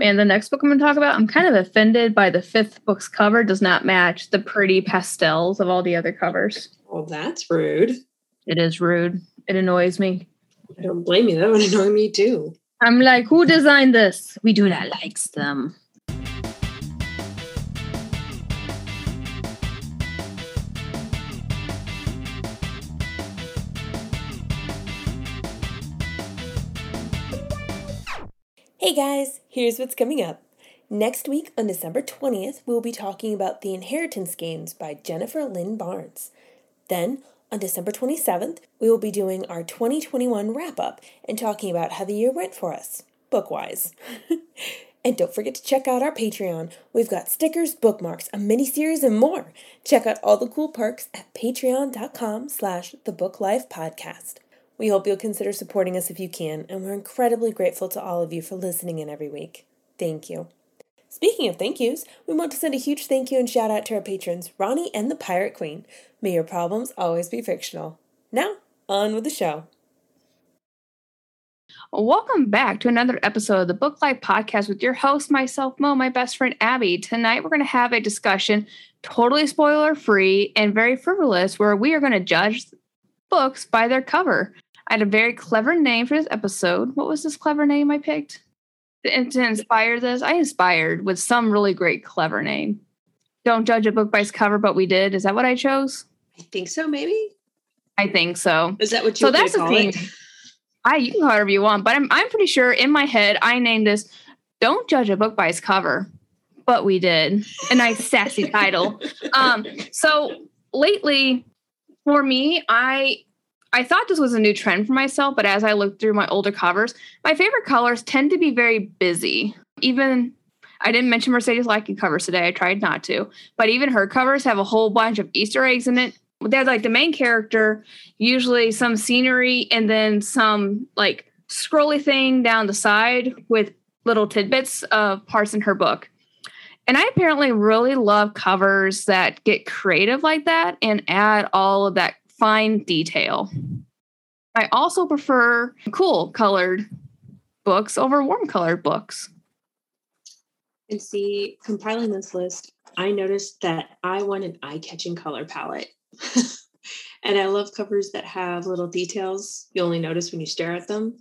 And the next book I'm going to talk about, I'm kind of offended by the fifth book's cover does not match the pretty pastels of all the other covers. Well, that's rude. It is rude. It annoys me. I don't blame you. That would annoy me too. I'm like, who designed this? We do not likes them. Guys, here's what's coming up. Next week on December 20th, we'll be talking about The Inheritance Games by Jennifer Lynn Barnes. Then, on December 27th, we will be doing our 2021 wrap up and talking about how the year went for us, book wise. and don't forget to check out our Patreon. We've got stickers, bookmarks, a mini series, and more. Check out all the cool perks at patreon.com slash the book life podcast. We hope you'll consider supporting us if you can, and we're incredibly grateful to all of you for listening in every week. Thank you. Speaking of thank yous, we want to send a huge thank you and shout out to our patrons, Ronnie and the Pirate Queen. May your problems always be fictional. Now, on with the show. Welcome back to another episode of the Book Life Podcast with your host, myself, Mo, my best friend Abby. Tonight, we're going to have a discussion, totally spoiler free and very frivolous, where we are going to judge books by their cover. I had a very clever name for this episode. What was this clever name I picked? To, to inspire this, I inspired with some really great clever name. Don't judge a book by its cover, but we did. Is that what I chose? I think so, maybe. I think so. Is that what you so that's the thing. It? I you can call it whatever you want, but I'm I'm pretty sure in my head I named this "Don't judge a book by its cover," but we did a nice sassy title. Um, so lately, for me, I I thought this was a new trend for myself, but as I looked through my older covers, my favorite colors tend to be very busy. Even I didn't mention Mercedes Lackey covers today. I tried not to, but even her covers have a whole bunch of Easter eggs in it. They're like the main character, usually some scenery, and then some like scrolly thing down the side with little tidbits of parts in her book. And I apparently really love covers that get creative like that and add all of that fine detail. I also prefer cool colored books over warm colored books. And see, compiling this list, I noticed that I want an eye catching color palette. and I love covers that have little details you only notice when you stare at them.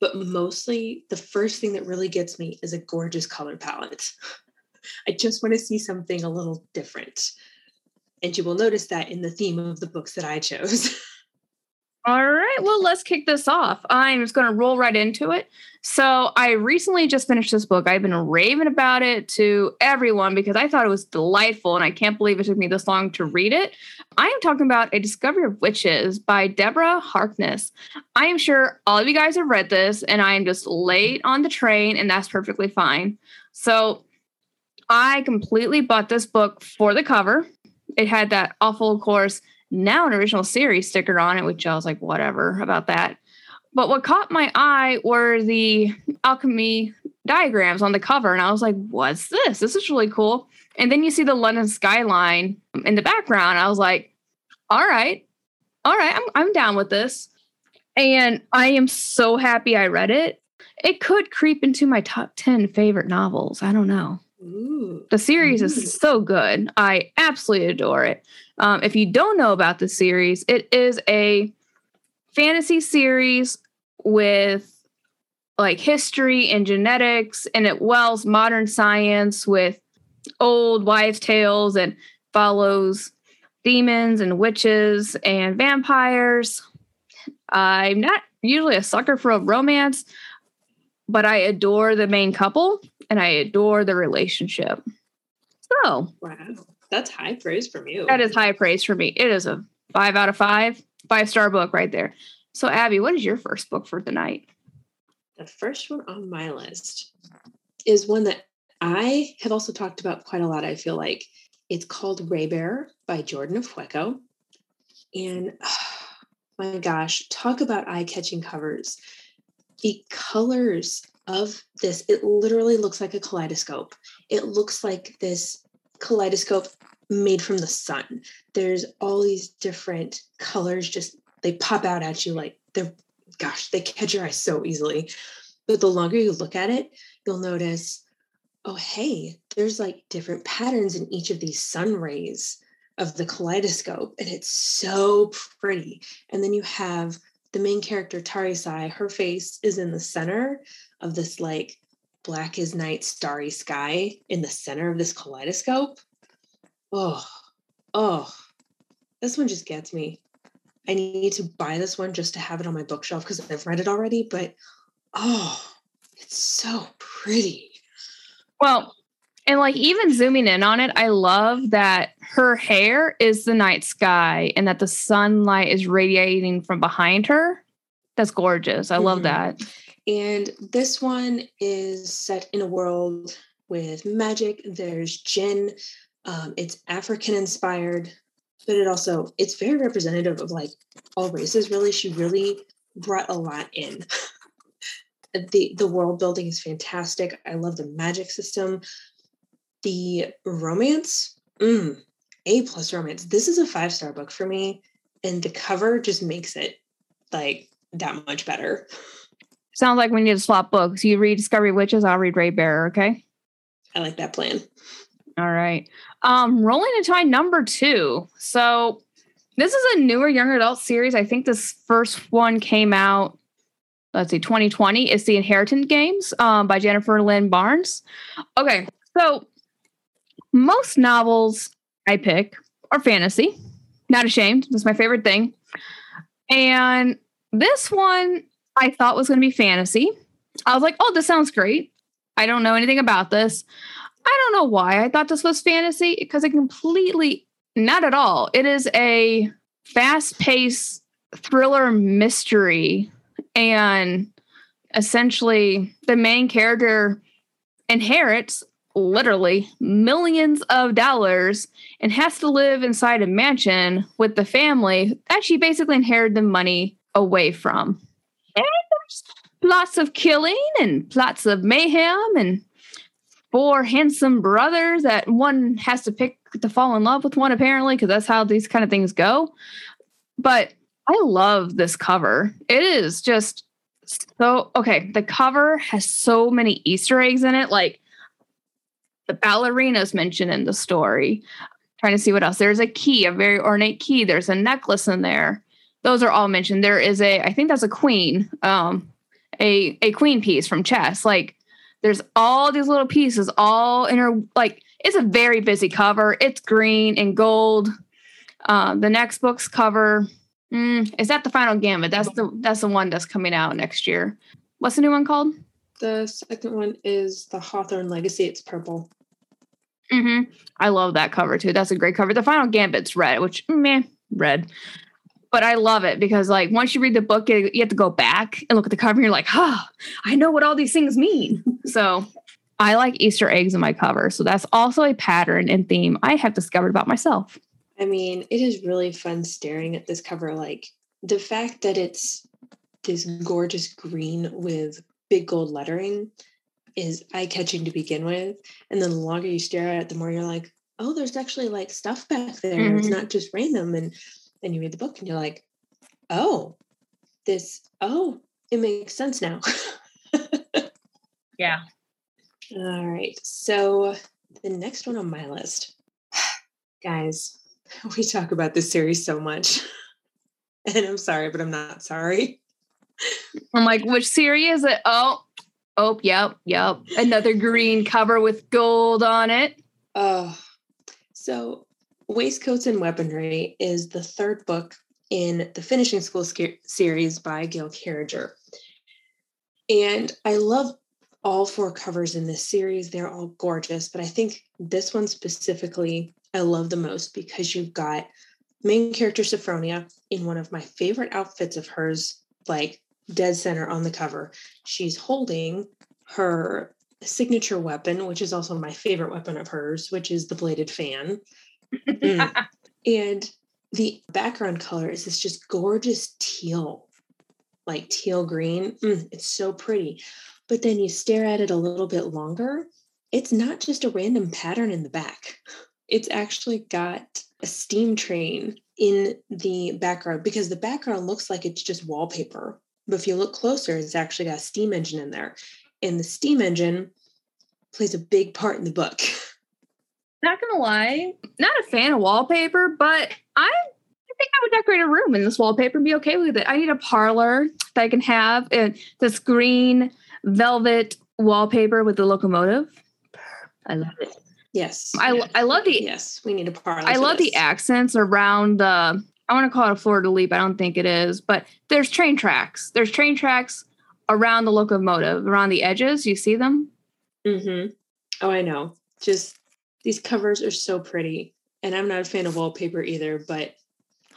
But mostly, the first thing that really gets me is a gorgeous color palette. I just want to see something a little different. And you will notice that in the theme of the books that I chose. All right, well, let's kick this off. I'm just going to roll right into it. So, I recently just finished this book. I've been raving about it to everyone because I thought it was delightful, and I can't believe it took me this long to read it. I am talking about A Discovery of Witches by Deborah Harkness. I am sure all of you guys have read this, and I am just late on the train, and that's perfectly fine. So, I completely bought this book for the cover. It had that awful, of course, now an original series sticker on it, which I was like, whatever about that. But what caught my eye were the alchemy diagrams on the cover. And I was like, what's this? This is really cool. And then you see the London skyline in the background. I was like, all right, all right, I'm, I'm down with this. And I am so happy I read it. It could creep into my top 10 favorite novels. I don't know. Ooh. The series Ooh. is so good. I absolutely adore it. Um, if you don't know about the series, it is a fantasy series with like history and genetics, and it wells modern science with old wives' tales and follows demons and witches and vampires. I'm not usually a sucker for a romance, but I adore the main couple and I adore the relationship. So, wow, that's high praise from you. That is high praise for me. It is a five out of five, five star book right there. So, Abby, what is your first book for tonight? The first one on my list is one that I have also talked about quite a lot. I feel like it's called Raybearer by Jordan Ifueko. And oh, my gosh, talk about eye catching covers. The colors of this, it literally looks like a kaleidoscope. It looks like this kaleidoscope made from the sun. There's all these different colors, just they pop out at you like they're, gosh, they catch your eye so easily. But the longer you look at it, you'll notice, oh, hey, there's like different patterns in each of these sun rays of the kaleidoscope, and it's so pretty. And then you have the main character, Tarisai, her face is in the center of this like black as night starry sky in the center of this kaleidoscope. Oh, oh, this one just gets me. I need to buy this one just to have it on my bookshelf because I've read it already, but oh, it's so pretty. Well, and like even zooming in on it, I love that her hair is the night sky and that the sunlight is radiating from behind her. That's gorgeous. I mm-hmm. love that. And this one is set in a world with magic. There's Jinn. Um, it's African inspired, but it also it's very representative of like all races. Really, she really brought a lot in. the The world building is fantastic. I love the magic system. The romance, mm, a plus romance. This is a five star book for me, and the cover just makes it like that much better. Sounds like we need to swap books. You read Discovery Witches, I'll read Raybearer, okay? I like that plan. All right. Um, Rolling into my number two. So this is a newer young adult series. I think this first one came out, let's see, 2020. It's the Inheritance Games um, by Jennifer Lynn Barnes. Okay, so most novels I pick are fantasy. Not ashamed. That's my favorite thing. And this one I thought was going to be fantasy. I was like, oh, this sounds great. I don't know anything about this. I don't know why I thought this was fantasy because it completely, not at all. It is a fast paced thriller mystery. And essentially, the main character inherits literally millions of dollars and has to live inside a mansion with the family that she basically inherited the money away from. And there's lots of killing and plots of mayhem and four handsome brothers that one has to pick to fall in love with one apparently because that's how these kind of things go. But i love this cover. It is just so okay the cover has so many easter eggs in it like the ballerinas mentioned in the story trying to see what else there's a key a very ornate key there's a necklace in there those are all mentioned. There is a, I think that's a queen, um, a a queen piece from chess. Like there's all these little pieces all in her like it's a very busy cover. It's green and gold. Uh, the next book's cover mm, is that the final gambit. That's the that's the one that's coming out next year. What's the new one called? The second one is the Hawthorne Legacy. It's purple. Mm-hmm. I love that cover too. That's a great cover. The final gambit's red, which meh, red but I love it because like once you read the book, you have to go back and look at the cover. And you're like, oh, I know what all these things mean. so I like Easter eggs in my cover. So that's also a pattern and theme I have discovered about myself. I mean, it is really fun staring at this cover. Like the fact that it's this gorgeous green with big gold lettering is eye catching to begin with. And then the longer you stare at it, the more you're like, oh, there's actually like stuff back there. Mm-hmm. It's not just random. And then you read the book and you're like, oh, this, oh, it makes sense now. yeah. All right. So the next one on my list, guys, we talk about this series so much. and I'm sorry, but I'm not sorry. I'm like, which series is it? Oh, oh, yep, yep. Another green cover with gold on it. Oh, so Waistcoats and Weaponry is the third book in the Finishing School series by Gail Carriger. And I love all four covers in this series. They're all gorgeous, but I think this one specifically I love the most because you've got main character Sophronia in one of my favorite outfits of hers, like dead center on the cover. She's holding her signature weapon, which is also my favorite weapon of hers, which is the bladed fan. Mm. and the background color is this just gorgeous teal, like teal green. Mm, it's so pretty. But then you stare at it a little bit longer, it's not just a random pattern in the back. It's actually got a steam train in the background because the background looks like it's just wallpaper. But if you look closer, it's actually got a steam engine in there. And the steam engine plays a big part in the book. Not gonna lie, not a fan of wallpaper, but I I think I would decorate a room in this wallpaper and be okay with it. I need a parlor that I can have and this green velvet wallpaper with the locomotive. I love it. Yes. I. I love the Yes, we need a parlor. I love the accents around the I want to call it a Florida leap. I don't think it is, but there's train tracks. There's train tracks around the locomotive, around the edges. You see them? Mm-hmm. Oh, I know. Just these covers are so pretty. And I'm not a fan of wallpaper either, but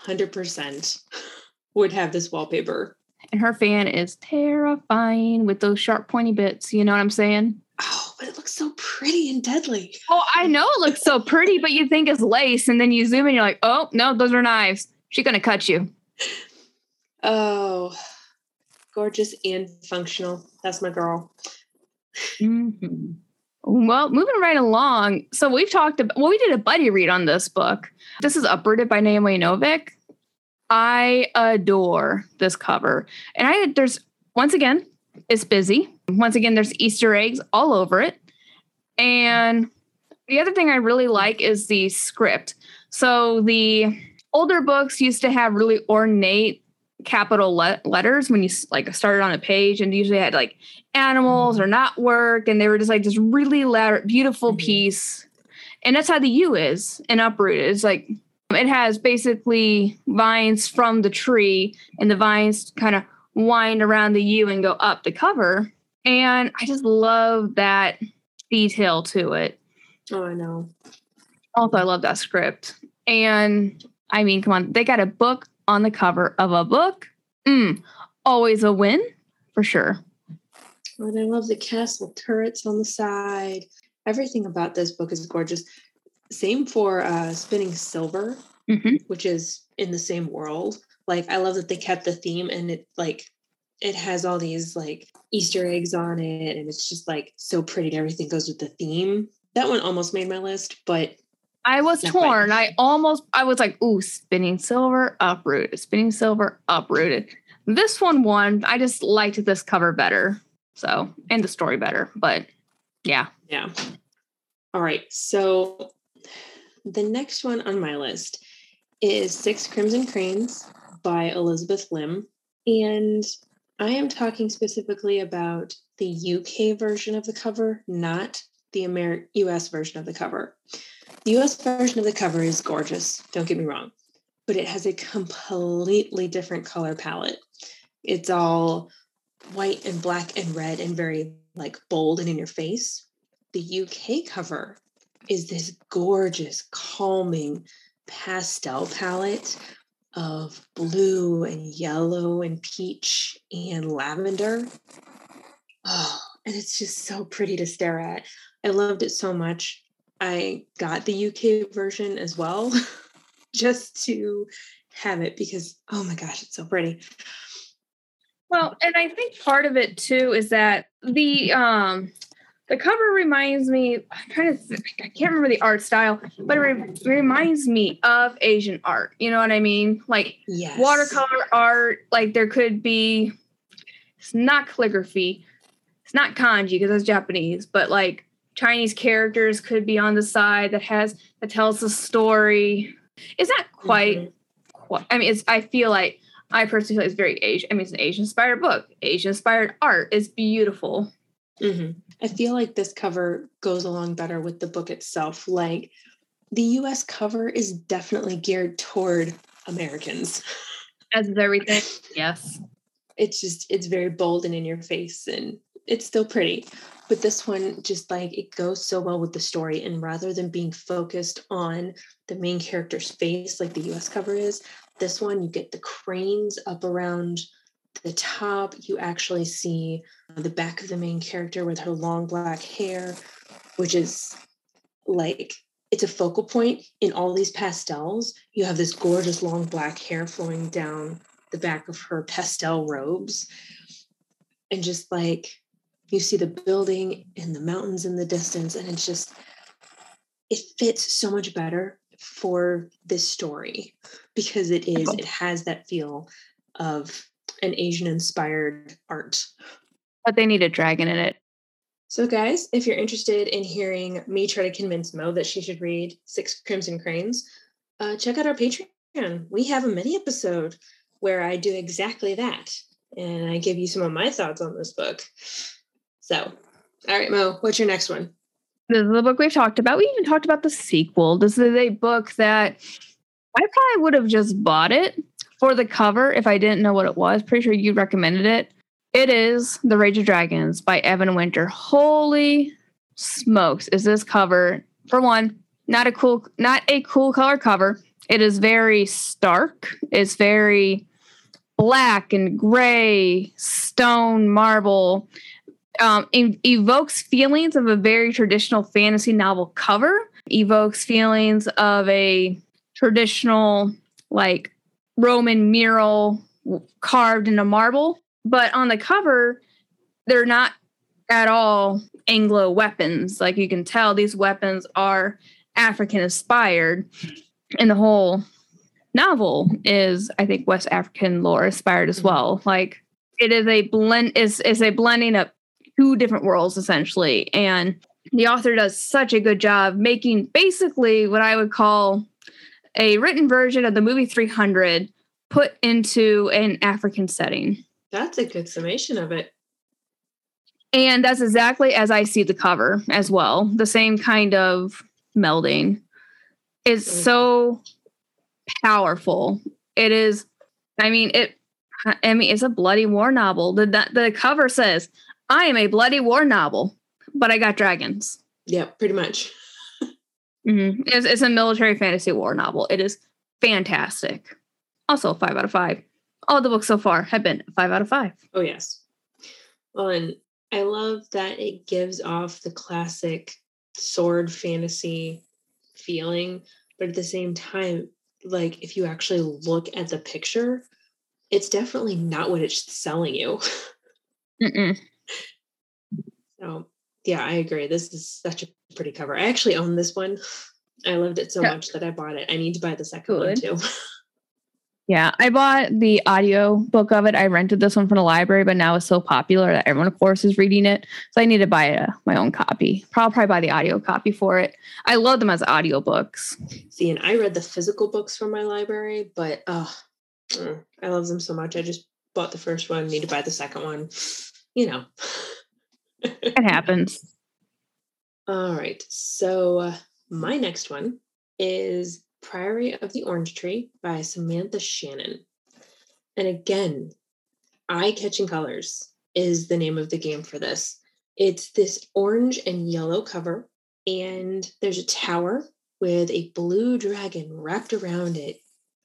100% would have this wallpaper. And her fan is terrifying with those sharp pointy bits. You know what I'm saying? Oh, but it looks so pretty and deadly. Oh, I know it looks so pretty, but you think it's lace, and then you zoom in, you're like, oh no, those are knives. She's gonna cut you. Oh, gorgeous and functional. That's my girl. Mhm. Well, moving right along. So we've talked about, well, we did a buddy read on this book. This is Uprooted by Naomi Novik. I adore this cover. And I, there's, once again, it's busy. Once again, there's Easter eggs all over it. And the other thing I really like is the script. So the older books used to have really ornate capital le- letters when you like started on a page and usually had like animals or not work and they were just like this really la- beautiful Mhm. piece. And that's how the u is in uprooted. It's like it has basically vines from the tree and the vines kind of wind around the u and go up the cover. And i just love that detail to it. Oh, I know. also i love that script. And i mean come on they got a book on the cover of a book mm, always a win for sure And I love the castle turrets on the side. Everything about this book is gorgeous. Same for uh, Spinning Silver, hmm which is in the same world. Like I love that they kept the theme and it like it has all these like Easter eggs on it and it's just like so pretty and everything goes with the theme. That one almost made my list, but I was torn. I almost, I was like, ooh, spinning silver, uprooted, spinning silver, uprooted. This one won. I just liked this cover better. So, and the story better. But yeah. yeah. All right. So the next one on my list is Six Crimson Cranes by Elizabeth Lim. And I am talking specifically about the UK version of the cover, not the Amer- US version of the cover. The US version of the cover is gorgeous, don't get me wrong, but it has a completely different color palette. It's all white and black and red and very like bold and in your face. The UK cover is this gorgeous, calming pastel palette of blue and yellow and peach and lavender. Oh, and it's just so pretty to stare at. I loved it so much. I got the UK version as well just to have it because, oh my gosh, it's so pretty. Well, and I think part of it too is that the um the cover reminds me I'm trying to think, I can't remember the art style, but it re- reminds me of Asian art. You know what I mean? Like Yes. watercolor art, like there could be it's not calligraphy, it's not kanji because that's Japanese, but like Chinese characters could be on the side that has that tells the story. It's not quite Mhm. quite I mean it's I feel like I personally feel it's very Asian. I mean it's an Asian inspired book. Asian inspired art is beautiful. Mhm. I feel like this cover goes along better with the book itself. Like the US cover is definitely geared toward Americans. As is everything. Yes. It's just, it's very bold and in your face and it's still pretty. But this one just like it goes so well with the story. And rather than being focused on the main character's face like the US cover is, this one you get the cranes up around the top. You actually see the back of the main character with her long black hair, which is like it's a focal point in all these pastels. You have this gorgeous long black hair flowing down the back of her pastel robes. And just like you see the building and the mountains in the distance, and it's just, it fits so much better for this story because it is, it has that feel of an Asian inspired art. But they need a dragon in it. So, guys, if you're interested in hearing me try to convince Mo that she should read Six Crimson Cranes, uh, check out our Patreon. We have a mini episode where I do exactly that. And I give you some of my thoughts on this book. So, all right, Mo, what's your next one? This is the book we've talked about. We even talked about the sequel. This is a book that I probably would have just bought it for the cover if I didn't know what it was. Pretty sure you recommended it. It is The Rage of Dragons by Evan Winter. Holy smokes, is this cover for one, not a cool not a cool color cover. It is very stark. It's very black and gray, stone, marble. Um, evokes feelings of a very traditional fantasy novel cover. Evokes feelings of a traditional like Roman mural carved into marble but on the cover, they're not at all Anglo weapons. Like you can tell, these weapons are African inspired. And the whole novel is, I think, West African lore inspired as well. Like it is a blend is is a blending of two different worlds essentially. And the author does such a good job making basically what I would call a written version of the movie 300 put into an African setting. That's a good summation of it. And that's exactly as I see the cover as well. The same kind of melding. It's mm-hmm. so powerful. It is, I mean, it I mean, it's a bloody war novel. The, the, the cover says, I am a bloody war novel, but I got dragons. Yeah, pretty much. mm-hmm. it's, it's a military fantasy war novel. It is fantastic. Also, five out of five all the books so far have been five out of five. Oh yes. Well, and I love that it gives off the classic sword fantasy feeling, but at the same time, like if you actually look at the picture, it's definitely not what it's selling you. Mm-mm. So yeah, I agree. This is such a pretty cover. I actually own this one. I loved it so yeah. much that I bought it. I need to buy the second Good. one too. Yeah, I bought the audio book of it. I rented this one from the library, but now it's so popular that everyone, of course, is reading it. So I need to buy a, uh, my own copy. Probably, probably buy the audio copy for it. I love them as audio books. See, and I read the physical books from my library, but oh, I love them so much. I just bought the first one, need to buy the second one. You know, it happens. All right. So uh, my next one is Priory of the Orange Tree by Samantha Shannon. And again, eye catching colors is the name of the game for this. It's this orange and yellow cover, and there's a tower with a blue dragon wrapped around it,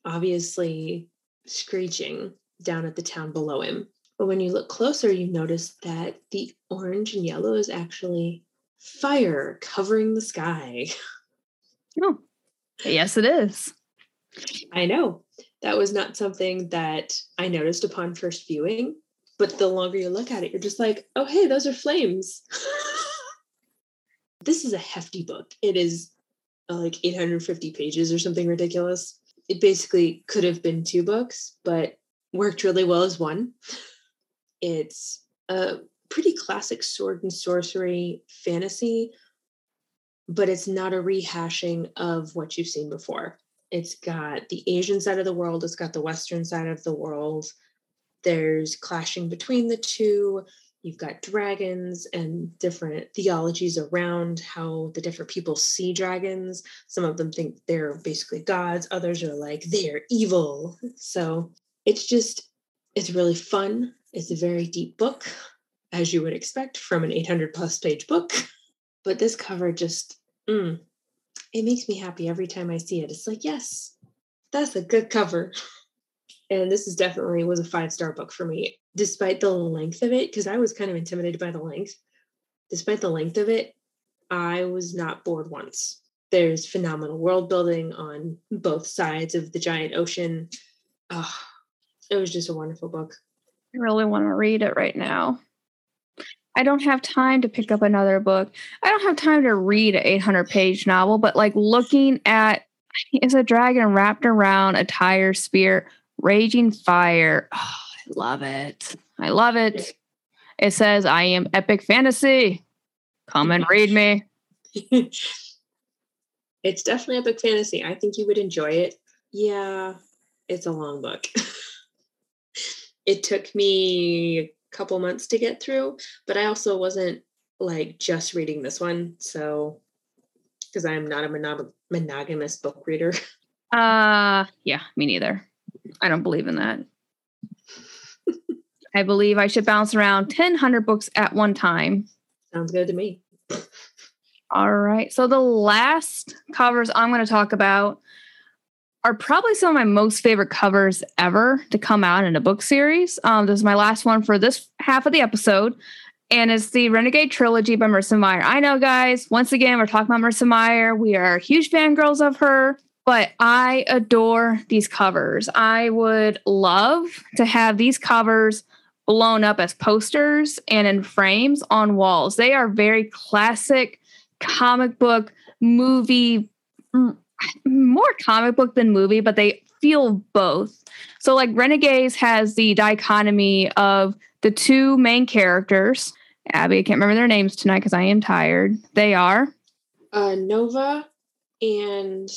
obviously screeching down at the town below him. But when you look closer, you notice that the orange and yellow is actually fire covering the sky. Oh, Yes, it is. I know. That was not something that I noticed upon first viewing, but the longer you look at it, you're just like, oh, hey, those are flames. this is a hefty book. It is uh, like 850 pages or something ridiculous. It basically could have been two books, but worked really well as one. It's a pretty classic sword and sorcery fantasy but it's not a rehashing of what you've seen before. It's got the Asian side of the world, it's got the Western side of the world. There's clashing between the two. You've got dragons and different theologies around how the different people see dragons. Some of them think they're basically gods, others are like, they're evil. So it's just, it's really fun. It's a very deep book, as you would expect from an 800 plus page book. But this cover just, mm, it makes me happy every time I see it. It's like, yes, that's a good cover. And this is definitely was a five star book for me, despite the length of it, because I was kind of intimidated by the length. Despite the length of it, I was not bored once. There's phenomenal world building on both sides of the giant ocean. Oh, it was just a wonderful book. I really want to read it right now. I don't have time to pick up another book. I don't have time to read an 800 page novel, but like looking at is a dragon wrapped around a tire spear, raging fire. Oh, I love it. I love it. It says, I am epic fantasy. Come and read me. it's definitely epic fantasy. I think you would enjoy it. Yeah, it's a long book. it took me a couple months to get through, but I also wasn't like just reading this one. So, because I'm not a monog- monogamous book reader. Uh, yeah, me neither. I don't believe in that. I believe I should bounce around 10, 100 books at one time. Sounds good to me. All right. So the last covers I'm going to talk about are probably some of my most favorite covers ever to come out in a book series. Um, this is my last one for this half of the episode, and it's the Renegade Trilogy by Marissa Meyer. I know, guys, once again, we're talking about Marissa Meyer. We are huge fangirls of her, but I adore these covers. I would love to have these covers blown up as posters and in frames on walls. They are very classic comic book movie more comic book than movie, but they feel both. So, like Renegades has the dichotomy of the two main characters. Abby, I can't remember their names tonight because I am tired. They are uh, Nova and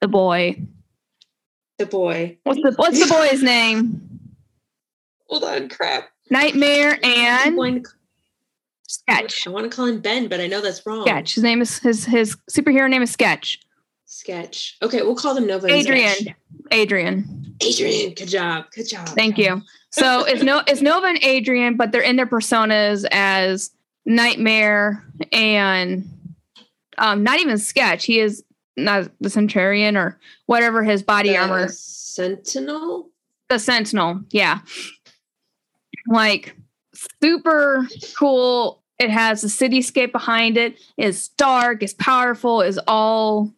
the boy. The boy. What's the What's the boy's name? Hold on, crap. Nightmare and Sketch. I want to call him Ben, but I know that's wrong. Sketch. His name is his his superhero name is Sketch. Sketch. Okay, we'll call them Nova. Adrian. Sketch. Adrian. Adrian. Good job. Good job. Thank you. So it's no it's Nova and Adrian, but they're in their personas as Nightmare and um not even Sketch. He is not the Centurion or whatever his body the armor. Sentinel. The Sentinel. Yeah. Like super cool. It has a cityscape behind it. It's dark, it's powerful, it's all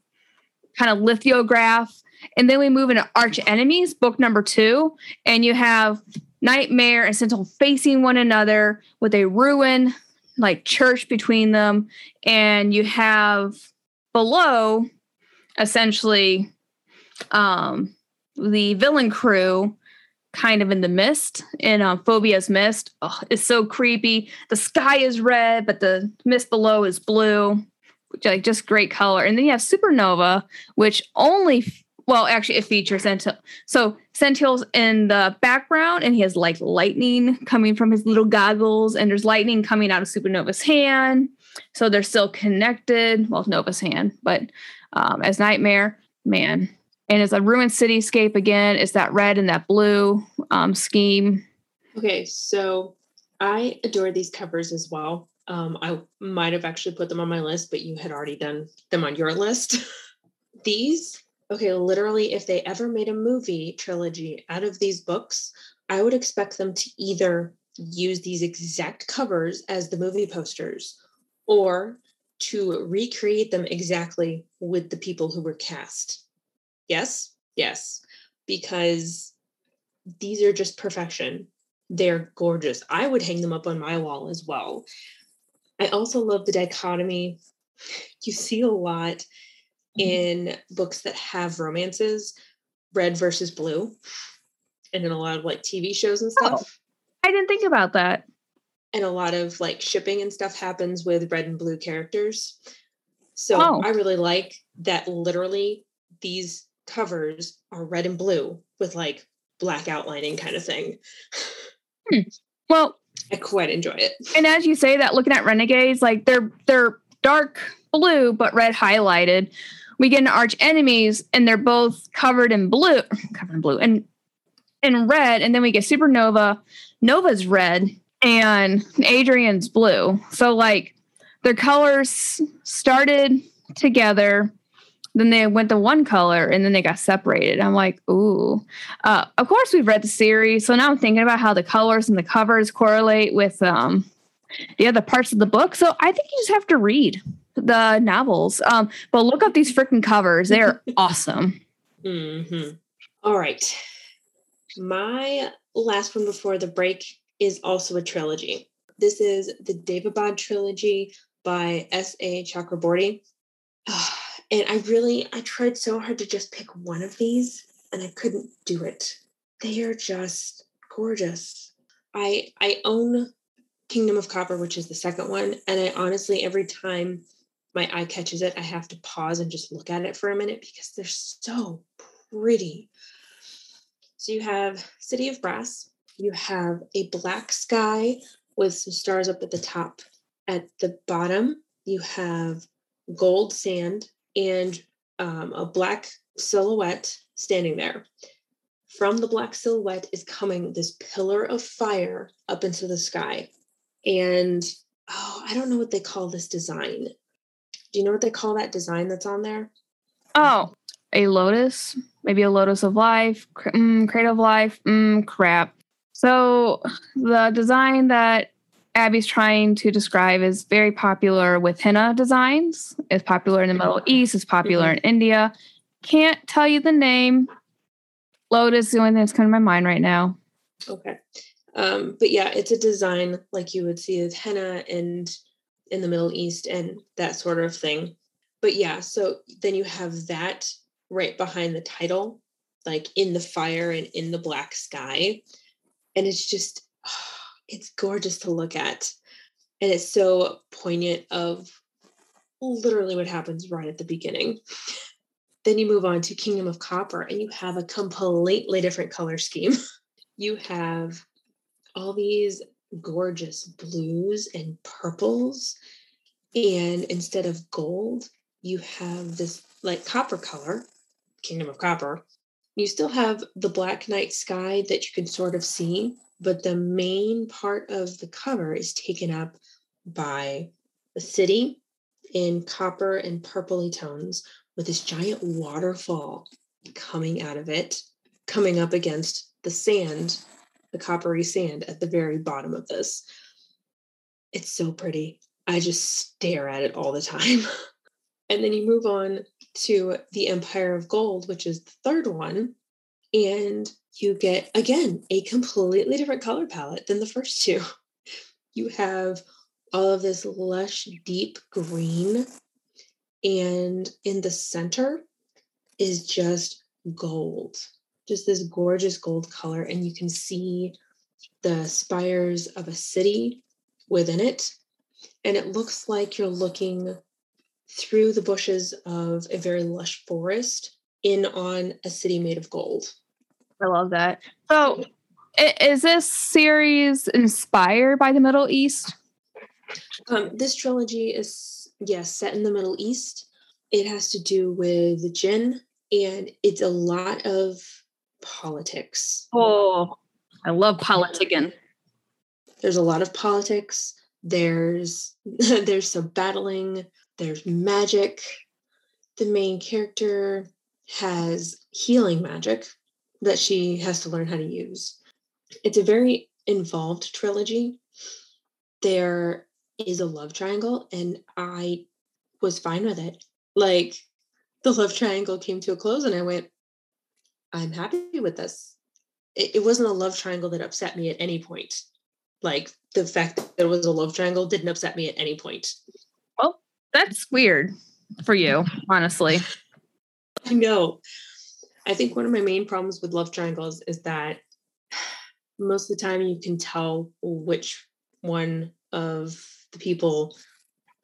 kind of lithograph. And then we move into Arch Enemies, book number two, and you have Nightmare and Sentinel facing one another with a ruin like church between them. And you have below essentially um, the villain crew kind of in the mist in um, phobia's mist. Oh, it's so creepy. The sky is red but the mist below is blue which like just great color. And then you have supernova which only well actually it features sentinel so sentinel's in the background and he has like lightning coming from his little goggles and there's lightning coming out of supernova's hand. So they're still connected. Well nova's hand but um, as nightmare man and it's a ruined cityscape again. It's that red and that blue um, scheme. Okay, so I adore these covers as well. Um, I might have actually put them on my list, but you had already done them on your list. these, okay, literally, if they ever made a movie trilogy out of these books, I would expect them to either use these exact covers as the movie posters or to recreate them exactly with the people who were cast Yes, yes, because these are just perfection. They're gorgeous. I would hang them up on my wall as well. I also love the dichotomy. You see a lot mm-hmm. in books that have romances, red versus blue, and in a lot of like TV shows and oh, stuff. Oh, I didn't think about that. And a lot of like shipping and stuff happens with red and blue characters. So oh. I really like that literally these covers are red and blue with like black outlining kind of thing. Hmm. Well, I quite enjoy it. And as you say that, looking at Renegades, like they're they're dark blue but red highlighted. We get an Arch Enemies, and they're both covered in blue, covered in blue, and in red. And then we get Supernova. Nova's red, and Adrian's blue. So like their colors started together then they went to one color and then they got separated. I'm like, ooh. Uh, of course, we've read the series, so now I'm thinking about how the colors and the covers correlate with um, the other parts of the book. So I think you just have to read the novels. Um, but look up these freaking covers; they're awesome. Mm-hmm. All right, my last one before the break is also a trilogy. This is the Daevabad trilogy by S. A. Chakraborty. and I really I tried so hard to just pick one of these and I couldn't do it. They are just gorgeous. I I own Kingdom of Copper, which is the second one. And I honestly, every time my eye catches it, I have to pause and just look at it for a minute because they're so pretty. So you have City of Brass, you have a black sky with some stars up at the top. At the bottom, you have gold sand and um, a black silhouette standing there. From the black silhouette is coming this pillar of fire up into the sky. And oh, I don't know what they call this design. Do you know what they call that design that's on there? Oh, a lotus, maybe a lotus of life, mm, crate of life. Mm, crap. So the design that Abby's trying to describe is very popular with henna designs. It's popular in the Middle East. It's popular mm-hmm. in India. Can't tell you the name. Lotus is the only thing that's coming to my mind right now. Okay. Um, but yeah, it's a design like you would see with henna and in the Middle East and that sort of thing. But yeah, so then you have that right behind the title, like in the fire and in the black sky. And it's just, oh, it's gorgeous to look at. And it's so poignant of literally what happens right at the beginning. Then you move on to Kingdom of Copper and you have a completely different color scheme. You have all these gorgeous blues and purples. And instead of gold, you have this like copper color, Kingdom of Copper. You still have the black night sky that you can sort of see, but the main part of the cover is taken up by the city in copper and purpley tones with this giant waterfall coming out of it, coming up against the sand, the coppery sand at the very bottom of this. It's so pretty. I just stare at it all the time. and then you move on to the Empire of Gold, which is the third one. And you get, again, a completely different color palette than the first two. You have all of this lush, deep green. And in the center is just gold, just this gorgeous gold color. And you can see the spires of a city within it. And it looks like you're looking through the bushes of a very lush forest in on a city made of gold. I love that. So, is this series inspired by the Middle East? Um, this trilogy is yes set in the Middle East. It has to do with the jinn, and it's a lot of politics. Oh, I love politicking. There's a lot of politics. There's there's some battling. There's magic. The main character has healing magic, that she has to learn how to use. It's a very involved trilogy. There is a love triangle, and I was fine with it. Like the love triangle came to a close, and I went, I'm happy with this. It, it wasn't a love triangle that upset me at any point. Like the fact that it was a love triangle didn't upset me at any point. Well, that's weird for you, honestly. I know. I think one of my main problems with love triangles is that most of the time you can tell which one of the people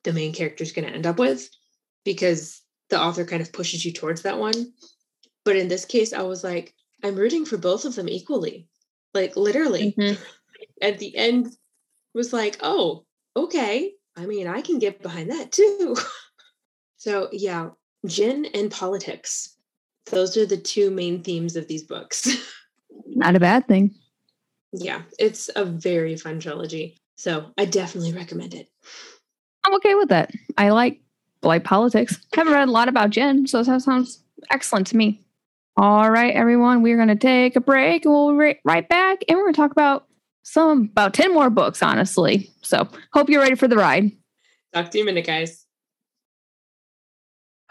the main character is going to end up with because the author kind of pushes you towards that one. But in this case, I was like, I'm rooting for both of them equally. Like literally. Mm-hmm. At the end was like, oh, okay. I mean, I can get behind that too. so yeah, jinn and politics those are the two main themes of these books. Not a bad thing. Yeah, it's a very fun trilogy. So I definitely recommend it. I'm okay with that. I like like politics. Haven't read a lot about jinn, so that sounds excellent to me. All right, everyone, we're going to take a break and we'll be right back and we're going to talk about some about 10 more books, honestly. So hope you're ready for the ride. Talk to you in a minute, guys.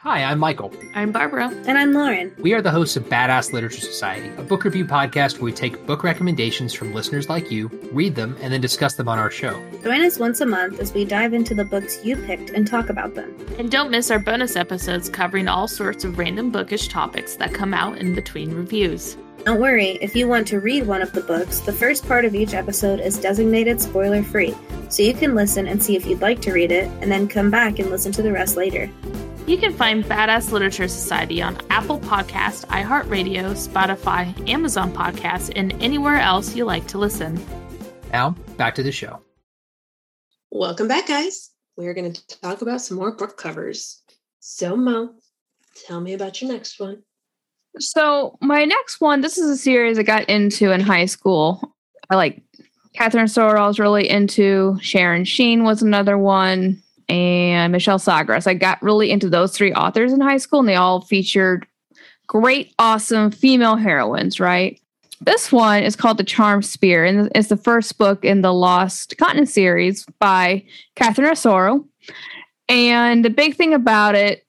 Hi, I'm Michael. I'm Barbara. And I'm Lauren. We are the hosts of Badass Literature Society, a book review podcast where we take book recommendations from listeners like you, read them, and then discuss them on our show. Join us once a month as we dive into the books you picked and talk about them. And don't miss our bonus episodes covering all sorts of random bookish topics that come out in between reviews. Don't worry, if you want to read one of the books, the first part of each episode is designated spoiler free, so you can listen and see if you'd like to read it, and then come back and listen to the rest later. You can find Badass Literature Society on Apple Podcast, iHeartRadio, Spotify, Amazon Podcasts, and anywhere else you like to listen. Now, back to the show. Welcome back, guys. We're going to talk about some more book covers. So, Mo, tell me about your next one. So my next one, this is a series I got into in high school. I like Catherine Asaro I was really into. Sharon Shinn was another one. And Michelle Sagara. I got really into those three authors in high school, and they all featured great, awesome female heroines, right? This one is called The Charmed Sphere, and it's the first book in the Lost Continent series by Catherine Asaro. And the big thing about it,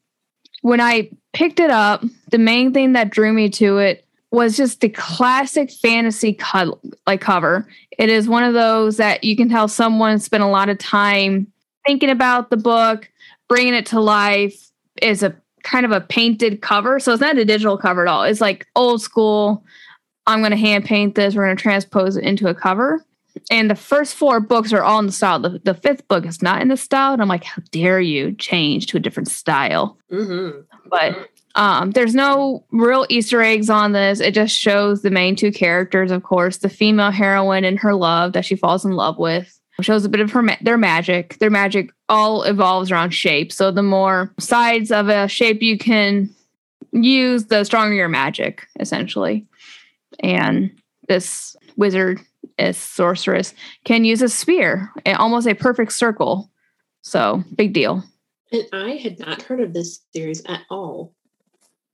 when I picked it up, the main thing that drew me to it was just the classic fantasy co- like cover. It is one of those that you can tell someone spent a lot of time thinking about the book, bringing it to life. Is a kind of a painted cover, so it's not a digital cover at all. It's like old school. I'm going to hand paint this. We're going to transpose it into a cover. And the first four books are all in the style. The, the fifth book is not in the style. And I'm like, how dare you change to a different style? Mm-hmm. But um, there's no real Easter eggs on this. It just shows the main two characters, of course, the female heroine and her love that she falls in love with. Shows a bit of her ma- their magic. Their magic all evolves around shape. So the more sides of a shape you can use, the stronger your magic, essentially. And this wizard, is sorceress, can use a sphere, almost a perfect circle. So big deal. And I had not heard of this series at all.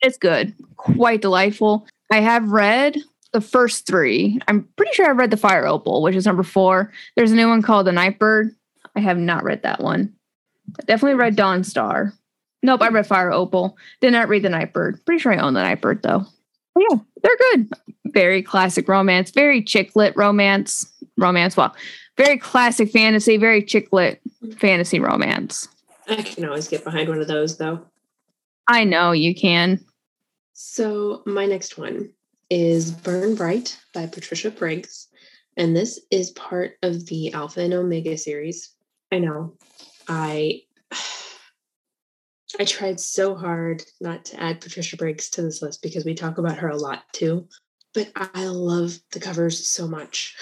It's good, quite delightful. I have read the first three. I'm pretty sure I've read the Fire Opal, which is number four. There's a new one called the Nightbird. I have not read that one. I definitely read Dawn Star. Nope, I read Fire Opal. Did not read the Nightbird. Pretty sure I own the Nightbird though. But yeah, they're good. Very classic romance, very chick lit romance. Romance, well, very classic fantasy, very chick lit fantasy romance. I can always get behind one of those though. I know you can. So, my next one is Burn Bright by Patricia Briggs. And this is part of the Alpha and Omega series. I know. I I tried so hard not to add Patricia Briggs to this list because we talk about her a lot too. But I love the covers so much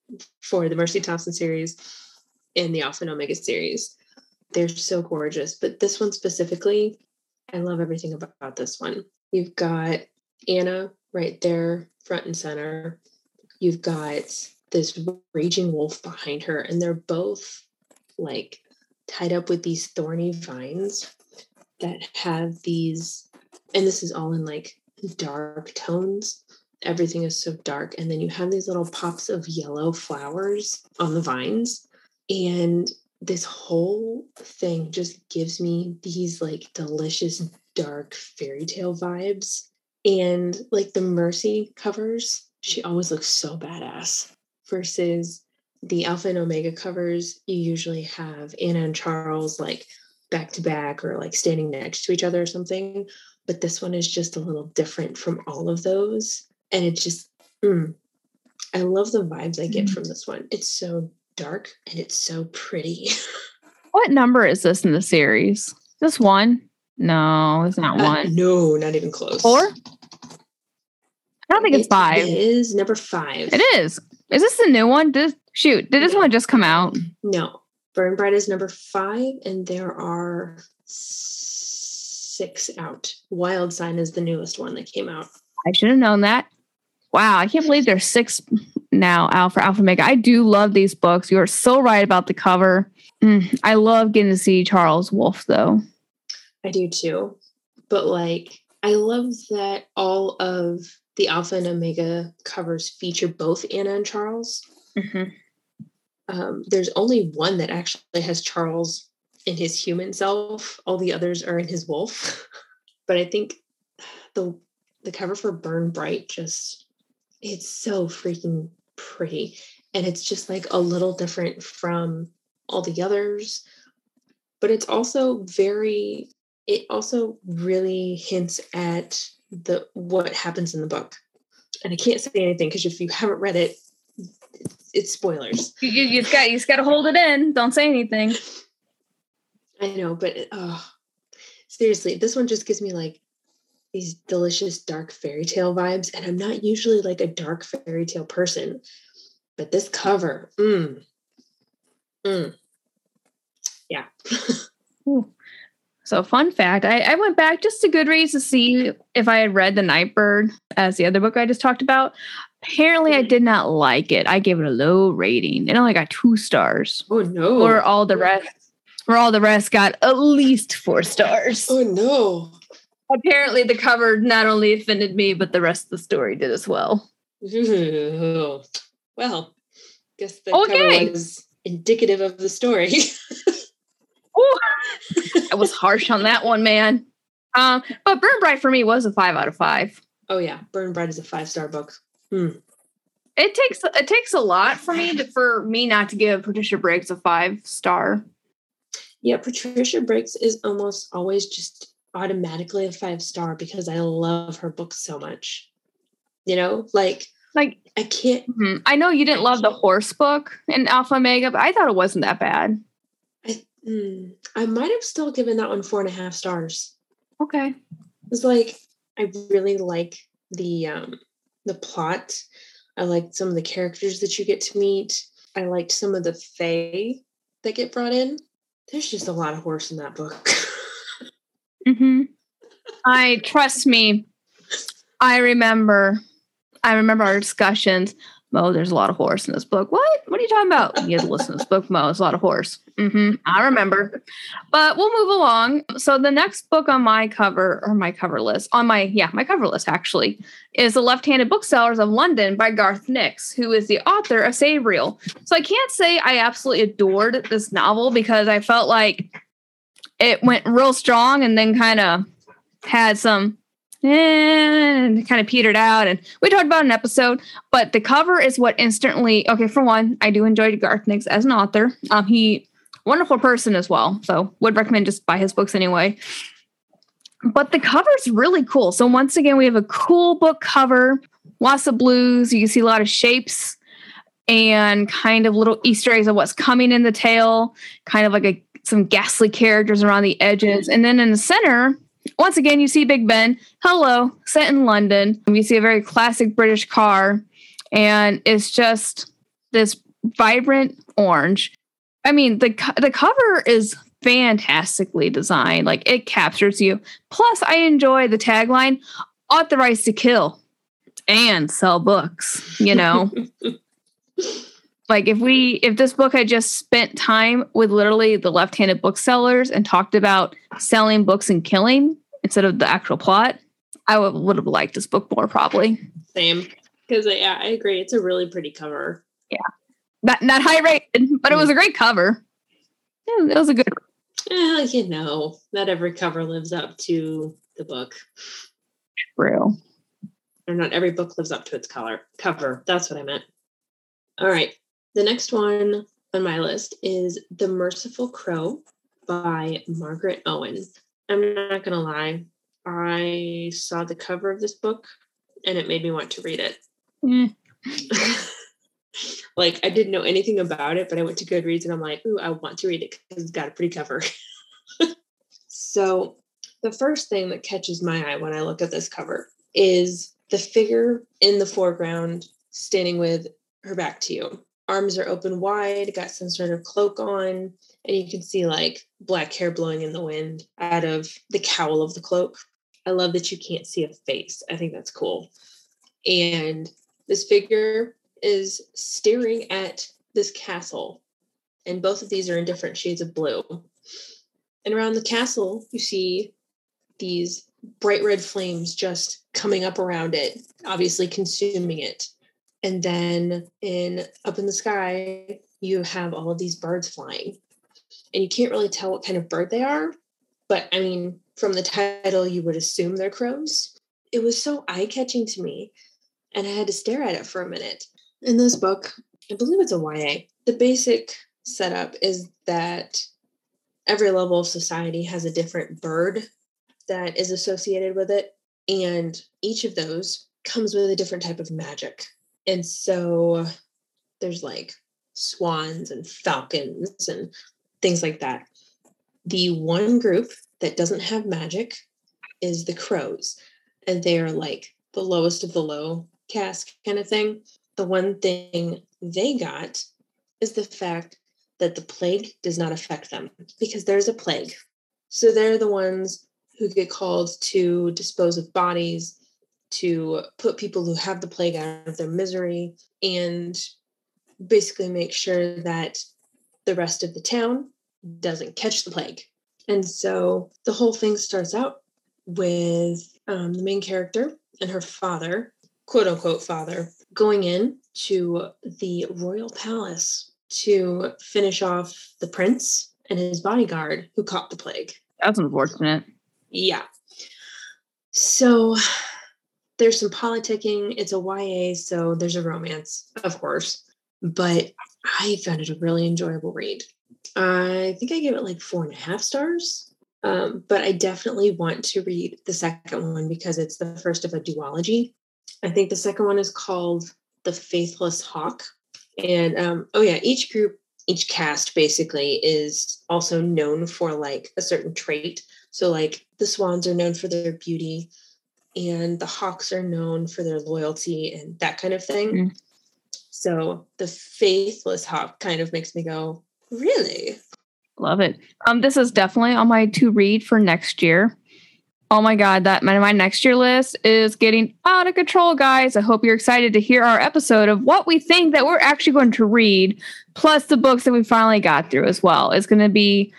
for the Mercy Thompson series and the Alpha and Omega series. They're so gorgeous. But this one specifically, I love everything about this one. You've got Anna right there, front and center. You've got this raging wolf behind her, and they're both like tied up with these thorny vines that have these, and this is all in like dark tones. Everything is so dark. And then you have these little pops of yellow flowers on the vines. And this whole thing just gives me these like delicious dark fairy tale vibes. And like the Mercy covers, she always looks so badass versus the Alpha and Omega covers. You usually have Anna and Charles like back to back or like standing next to each other or something. But this one is just a little different from all of those. And it just, mm, I love the vibes I get mm. from this one. It's so dark and it's so pretty. what number is this in the series? This one? No, it's not uh, one. No, not even close. Four? I don't think it's five. It is number five. It is. Is this the new one? Did, shoot, did this no. one just come out? No. Burn Bright is number five, and there are six out. Wild Sign is the newest one that came out. I should have known that. Wow, I can't believe there's six now out for Alpha Mega. I do love these books. You are so right about the cover. Mm, I love getting to see Charles Wolfe though. I do too. But like, I love that all of the Alpha and Omega covers feature both Anna and Charles. Mm-hmm. Um, there's only one that actually has Charles in his human self. All the others are in his wolf. but I think the the cover for Burn Bright just it's so freaking pretty. And it's just like a little different from all the others. But it's also very, it also really hints at the what happens in the book. and I can't say anything because if you haven't read it, it's, spoilers. You, you got you have got to hold it in. Don't say anything. I know, but oh, seriously, this one just gives me like these delicious dark fairy tale vibes, and I'm not usually like a dark fairy tale person, but this cover, mm, mm, yeah. So, fun fact I, I went back just to Goodreads to see if I had read The Nightbird as the other book I just talked about. Apparently, I did not like it. I gave it a low rating. It only got two stars. oh no! Or all the rest. Or all the rest got at least four stars. oh no! Apparently, the cover not only offended me, but the rest of the story did as well. Well, guess the Okay. cover was indicative of the story. I was harsh on that one, man. Um, but Burn Bright for me was a five out of five. oh yeah, Burn Bright is a five star book. Hmm. It takes it takes a lot for me to, for me not to give Patricia Briggs a five star. Yeah, Patricia Briggs is almost always just automatically a five star because I love her books so much. You know, like Like I can't. mhm, I know you didn't love the horse book in Alpha Omega, but I thought it wasn't that bad. I, mm, I might have still given that one four and a half stars. Okay. It's like I really like the um the plot. I liked some of the characters that you get to meet. I liked some of the fae that get brought in. There's just a lot of horse in that book. hmm I trust me. I remember. I remember our discussions. Mo, there's a lot of horse in this book. What? What are you talking about? You have to listen to this book, Mo. It's a lot of horse. hmm I remember. But we'll move along. So the next book on my cover or my cover list, on my yeah, my cover list actually, is The Left-Handed Booksellers of London by Garth Nix, who is the author of Sabriel. So I can't say I absolutely adored this novel because I felt like it went real strong and then kind of had some and kind of petered out and we talked about an episode but the cover is what instantly okay for one i do enjoy garth nix as an author. Um he wonderful person as well so would recommend just buy his books anyway. But the cover is really cool. So once again we have a cool book cover lots of blues you can see a lot of shapes and kind of little easter eggs of what's coming in the tale, kind of like a some ghastly characters around the edges. And then in the center once again, you see Big Ben. Hello, set in London. You see a very classic British car, and it's just this vibrant orange. I mean, the the cover is fantastically designed. Like it captures you. Plus, I enjoy the tagline: "Authorized to kill and sell books." You know. like if we if this book had just spent time with literally the left-handed booksellers and talked about selling books and killing instead of the actual plot i would, would have liked this book more probably Same. Because uh, yeah, I agree. It's a really pretty cover. Yeah. Not not high rated but it was a great cover yeah, it was a good Well, you know, not every cover lives up to the book. true Or not every book lives up to its color cover. That's what I meant. All right. The next one on my list is The Merciful Crow by Margaret Owen. I'm not gonna lie. I saw the cover of this book and it made me want to read it. Eh. like I didn't know anything about it, but I went to Goodreads and I'm like, ooh, I want to read it because it's got a pretty cover. so the first thing that catches my eye when I look at this cover is the figure in the foreground standing with her back to you. Arms are open wide, got some sort of cloak on, and you can see like black hair blowing in the wind out of the cowl of the cloak. I love that you can't see a face. I think that's cool. And this figure is staring at this castle, and both of these are in different shades of blue. And around the castle, you see these bright red flames just coming up around it, obviously consuming it. And then in up in the sky, you have all of these birds flying. And you can't really tell what kind of bird they are, but I mean, from the title, you would assume they're crows. It was so eye-catching to me, and I had to stare at it for a minute. In this book, I believe it's a YA. The basic setup is that every level of society has a different bird that is associated with it. And each of those comes with a different type of magic. And so there's like swans and falcons and things like that. The one group that doesn't have magic is the crows, and they are like the lowest of the low caste kind of thing. The one thing they got is the fact that the plague does not affect them because there's a plague. So they're the ones who get called to dispose of bodies, to put people who have the plague out of their misery, and basically make sure that the rest of the town doesn't catch the plague. And so the whole thing starts out with um, the main character and her father, quote unquote father, going in to the royal palace to finish off the prince and his bodyguard who caught the plague. That's unfortunate. Yeah. So there's some politicking. It's a YA, so there's a romance, of course. But I found it a really enjoyable read. I think I gave it like four and a half stars. Um, but I definitely want to read the second one because it's the first of a duology. I think the second one is called The Faithless Hawk. And um, oh, yeah, each group, each cast basically is also known for like a certain trait. So, like the swans are known for their beauty, and the hawks are known for their loyalty and that kind of thing. Mm. So, the faithless hawk kind of makes me go, really? Love it. Um, this is definitely on my to read for next year. Oh my god, that my, my next year list is getting out of control, guys. I hope you're excited to hear our episode of what we think that we're actually going to read, plus the books that we finally got through as well. It's going to be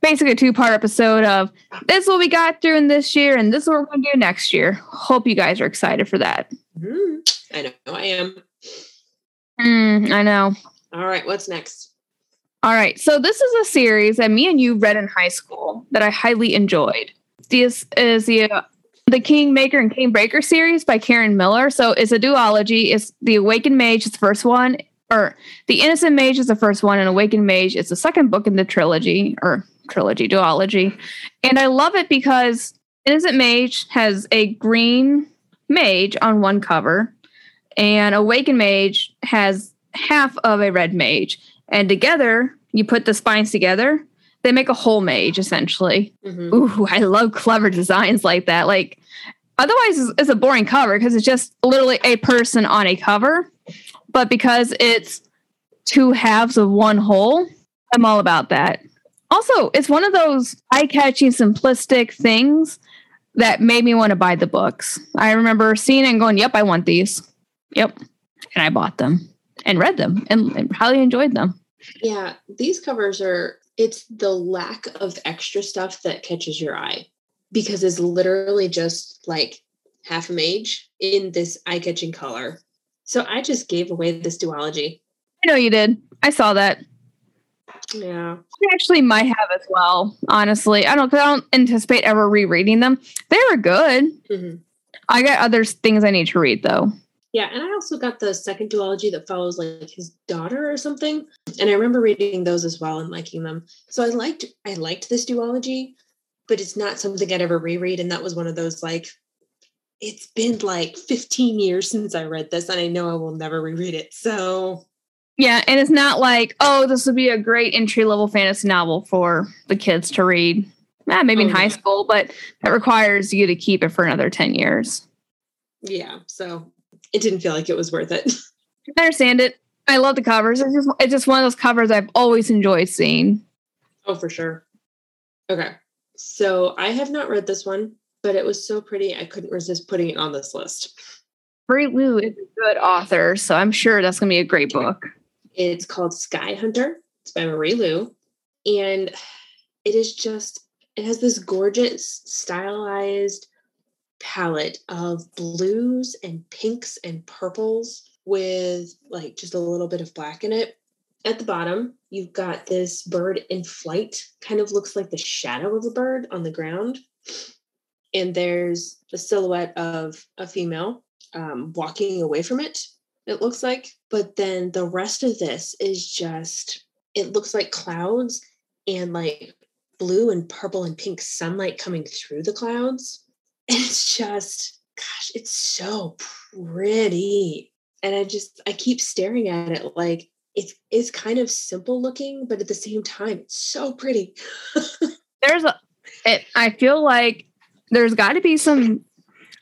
basically a two-part episode of this is what we got through in this year, and this is what we're going to do next year. Hope you guys are excited for that. Mm, I know I am. Mm, I know. All right, what's next? All right. So this is a series that me and you read in high school that I highly enjoyed. This is the uh, the Kingmaker and Kingbreaker series by Karen Miller. So it's a duology. It's the Awakened Mage is the first one, or the Innocent Mage is the first one, and Awakened Mage is the second book in the trilogy or trilogy duology. And I love it because Innocent Mage has a green mage on one cover, and Awakened Mage has half of a red mage. And together you put the spines together they make a whole mage essentially. Mm-hmm. ooh i love clever designs like that. Like otherwise it's, it's a boring cover because it's just literally a person on a cover. But because it's two halves of one whole i'm all about that also it's one of those eye-catching simplistic things that made me want to buy the books i remember seeing it and going yep i want these yep and i bought them and read them and, and highly enjoyed them yeah, these covers are it's the lack of extra stuff that catches your eye because it's literally just like half a mage in this eye-catching color. So I just gave away this duology. I know you did. I saw that. Yeah. I actually might have as well, honestly. I don't I don't anticipate ever rereading them. They were good. Mm-hmm. I got other things I need to read though. Yeah, and I also got the second duology that follows like his daughter or something. And I remember reading those as well and liking them. So I liked I liked this duology, but it's not something I'd ever reread. And that was one of those like it's been like 15 years since I read this, and I know I will never reread it. So yeah, and it's not like, oh, this would be a great entry level fantasy novel for the kids to read. Eh, maybe oh, in high yeah. school, but that requires you to keep it for another 10 years. Yeah. So it didn't feel like it was worth it. I understand it. I love the covers. It's just it's just one of those covers I've always enjoyed seeing. Oh, for sure. Okay. So I have not read this one, but it was so pretty I couldn't resist putting it on this list. Marie Lu is a good author, so I'm sure that's gonna be a great book. It's called Sky Hunter. It's by Marie Lu. And it is just it has this gorgeous stylized palette of blues and pinks and purples with like just a little bit of black in it. At the bottom, you've got this bird in flight, kind of looks like the shadow of a bird on the ground. And there's the silhouette of a female um, walking away from it, it looks like. But then the rest of this is just, it looks like clouds and like blue and purple and pink sunlight coming through the clouds it's just gosh, it's so pretty. And I just I keep staring at it like it's it's kind of simple looking, but at the same time, it's so pretty. there's a it, I feel like there's got to be some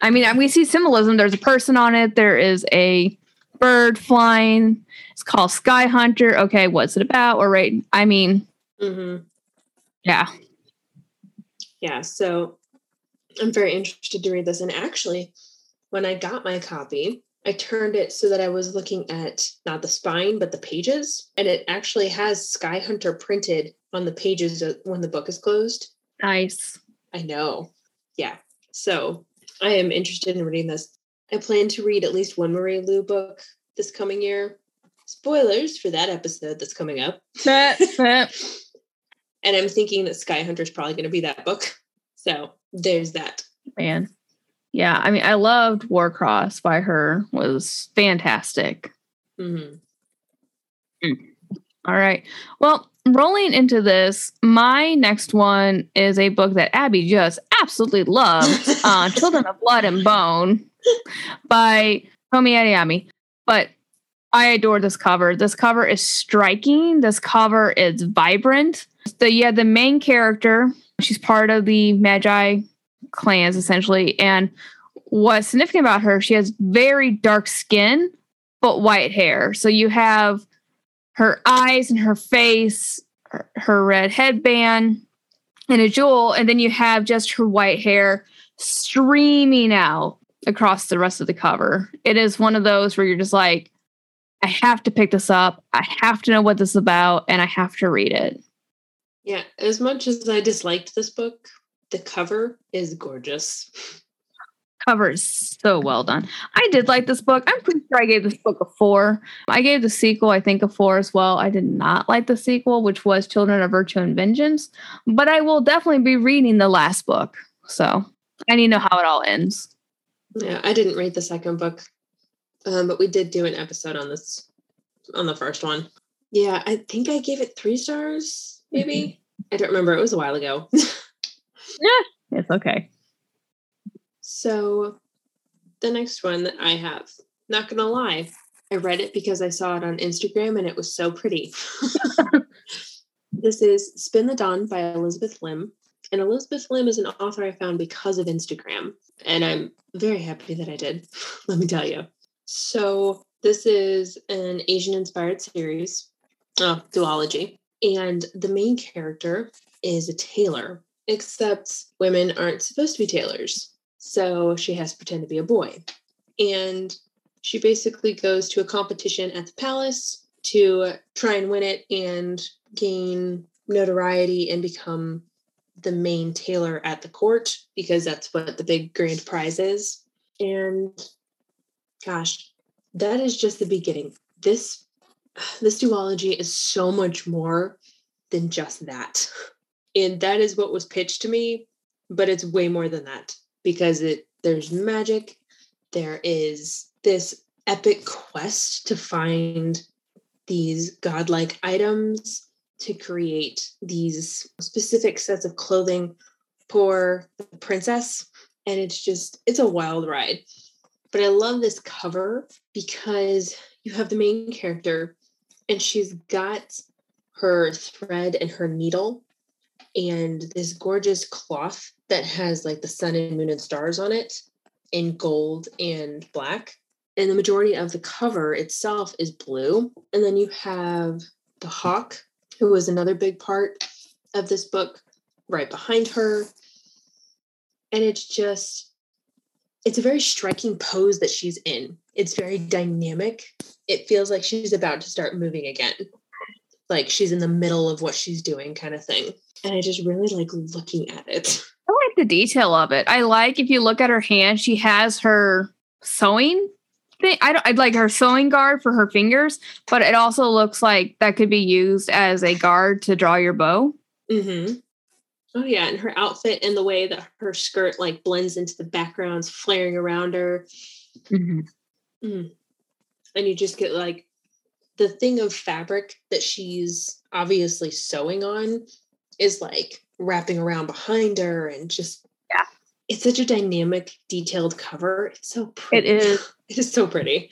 I mean, we see symbolism. There's a person on it. There is a bird flying. It's called Sky Hunter. Okay, what's it about? Or right? I mean, mm-hmm. yeah, yeah. So I'm very interested to read this. And actually, when I got my copy, I turned it so that I was looking at not the spine, but the pages. And it actually has Sky Hunter printed on the pages when the book is closed. Nice. I know. Yeah. So I am interested in reading this. I plan to read at least one Marie Lu book this coming year. Spoilers for that episode that's coming up. and I'm thinking that Sky Hunter is probably going to be that book. So there's that. Man. Yeah. I mean, I loved Warcross by her, was fantastic. Mm-hmm. Mm. All right. Well, rolling into this, my next one is a book that Abby just absolutely loves uh, Children of Blood and Bone by Tomi Adeyemi. But I adore this cover. This cover is striking. This cover is vibrant. So yeah, the main character, she's part of the Maji clans essentially. And what's significant about her, she has very dark skin, but white hair. So you have her eyes and her face, her, her red headband, and a jewel, and then you have just her white hair streaming out across the rest of the cover. It is one of those where you're just like, I have to pick this up. I have to know what this is about, and I have to read it. Yeah, as much as I disliked this book, the cover is gorgeous. Cover is so well done. I did like this book. I'm pretty sure I gave this book a four. I gave the sequel, I think, a four as well. I did not like the sequel, which was Children of Virtue and Vengeance, but I will definitely be reading the last book. So I need to know how it all ends. Yeah, I didn't read the second book, um, but we did do an episode on this, on the first one. Yeah, I think I gave it three stars, maybe. Mm-hmm. I don't remember. It was a while ago. yeah, it's okay. So the next one that I have, not gonna lie, I read it because I saw it on Instagram and it was so pretty. this is Spin the Dawn by Elizabeth Lim. And Elizabeth Lim is an author I found because of Instagram. And I'm very happy that I did, let me tell you. So, this is an Asian inspired series, oh, duology. And the main character is a tailor, except women aren't supposed to be tailors. So she has to pretend to be a boy. And she basically goes to a competition at the palace to try and win it and gain notoriety and become the main tailor at the court because that's what the big grand prize is. And gosh, that is just the beginning. This this duology is so much more than just that. And that is what was pitched to me, but it's way more than that because it there's magic there is this epic quest to find these godlike items to create these specific sets of clothing for the princess and it's just it's a wild ride but i love this cover because you have the main character and she's got her thread and her needle and this gorgeous cloth that has like the sun and moon and stars on it in gold and black. And the majority of the cover itself is blue. And then you have the hawk, who was another big part of this book, right behind her. And it's just, it's a very striking pose that she's in. It's very dynamic. It feels like she's about to start moving again. Like she's in the middle of what she's doing, kind of thing. And I just really like looking at it. I like the detail of it. I like if you look at her hand, she has her sewing thing. I don't I'd like her sewing guard for her fingers, but it also looks like that could be used as a guard to draw your bow. Mm-hmm. Oh yeah, and her outfit and the way that her skirt like blends into the backgrounds, flaring around her. Mm-hmm. Mm. And you just get like the thing of fabric that she's obviously sewing on is like wrapping around behind her and just it's such a dynamic, detailed cover. It's so pretty. It is. It is so pretty.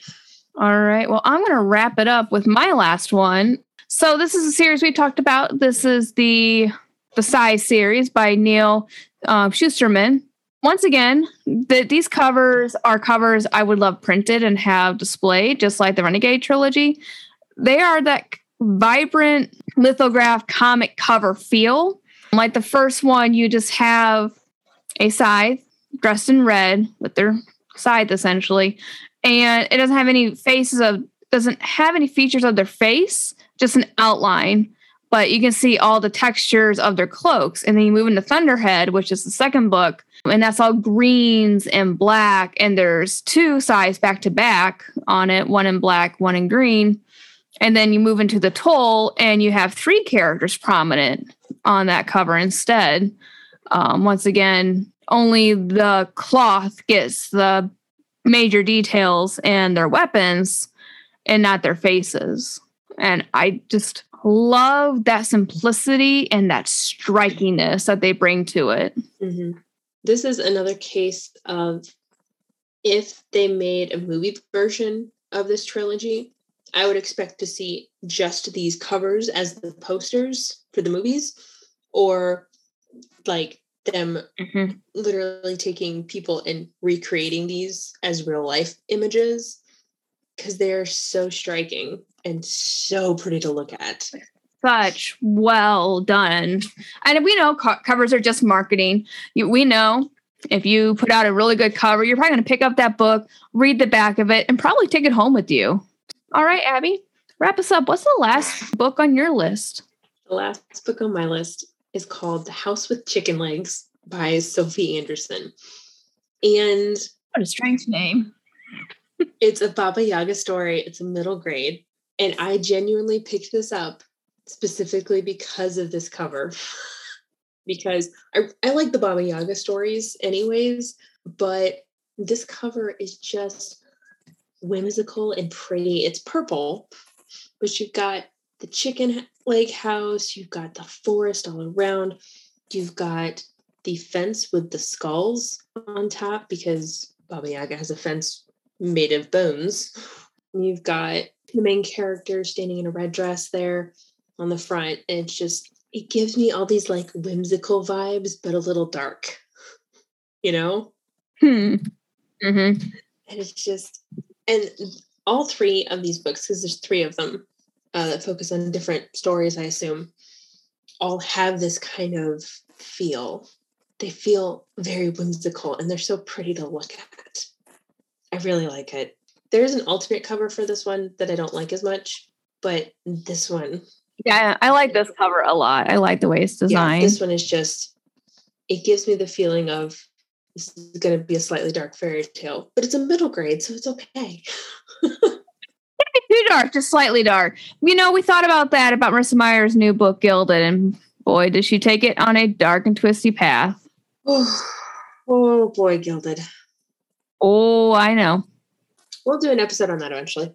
All right. Well, I'm going to wrap it up with my last one. So this is a series we talked about. This is the the Scythe series by Neil uh, Shusterman. Once again, the, these covers are covers I would love printed and have displayed, just like the Renegade trilogy. They are that vibrant lithograph comic cover feel. Like the first one, you just have a scythe dressed in red with their scythe essentially, and it doesn't have any faces of doesn't have any features of their face, just an outline. But you can see all the textures of their cloaks. And then you move into Thunderhead, which is the second book, and that's all greens and black. And there's two scythes back to back on it, one in black, one in green. And then you move into the Toll, and you have three characters prominent on that cover instead. Um, once again, only the cloth gets the major details and their weapons and not their faces. And I just love that simplicity and that strikingness that they bring to it. Mm-hmm. This is another case of if they made a movie version of this trilogy, I would expect to see just these covers as the posters for the movies, or like them mm-hmm. literally taking people and recreating these as real life images because they're so striking and so pretty to look at. Such well done. And we know co- covers are just marketing. We know if you put out a really good cover, you're probably going to pick up that book, read the back of it, and probably take it home with you. All right, Abby, wrap us up. What's the last book on your list? The last book on my list is called The House with Chicken Legs by Sophie Anderson. And what a strange name. it's a Baba Yaga story. It's a middle grade. And I genuinely picked this up specifically because of this cover. because I, I like the Baba Yaga stories, anyways, but this cover is just whimsical and pretty. It's purple, but you've got the chicken leg house, you've got the forest all around, you've got the fence with the skulls on top because Baba Yaga has a fence made of bones. You've got the main character standing in a red dress there on the front, and it's just it gives me all these like whimsical vibes, but a little dark, you know. Hmm. Mm-hmm. And it's just and all three of these books, because there's three of them uh, that focus on different stories, I assume, all have this kind of feel. They feel very whimsical and they're so pretty to look at. I really like it. There's an alternate cover for this one that I don't like as much, but this one. Yeah, I like this cover a lot. I like the way it's designed. Yeah, this one is just, it gives me the feeling of this is going to be a slightly dark fairy tale, but it's a middle grade, so it's okay. dark, just slightly dark. You know, we thought about that about Marissa Meyer's new book, Gilded, and boy, did she take it on a dark and twisty path. Oh, oh boy, Gilded. Oh, I know. We'll do an episode on that eventually.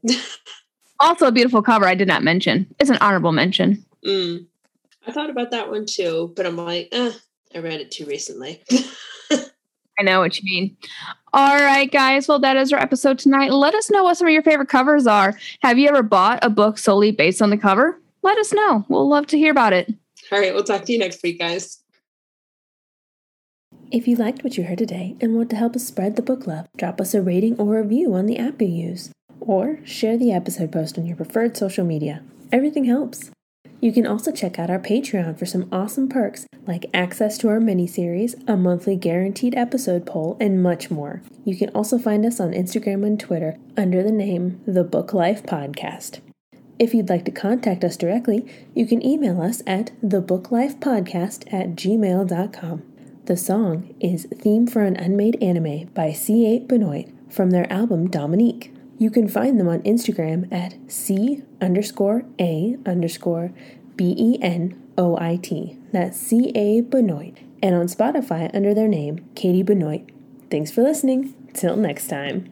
also, a beautiful cover I did not mention. It's an honorable mention. Mm. I thought about that one too, but I'm like, eh, I read it too recently. I know what you mean. All right, guys. Well, that is our episode tonight. Let us know what some of your favorite covers are. Have you ever bought a book solely based on the cover? Let us know. We'll love to hear about it. All right. We'll talk to you next week, guys. If you liked what you heard today and want to help us spread the book love, drop us a rating or review on the app you use, or share the episode post on your preferred social media. Everything helps. You can also check out our Patreon for some awesome perks like access to our mini series, a monthly guaranteed episode poll, and much more. You can also find us on Instagram and Twitter under the name The Book Life Podcast. If you'd like to contact us directly, you can email us at thebooklifepodcast at gmail.com. The song is Theme for an Unmade Anime by C8 Benoit from their album Dominique. You can find them on Instagram at C underscore A underscore B E N O I T. That's C A Benoit. And on Spotify under their name, Katie Benoit. Thanks for listening. Till next time.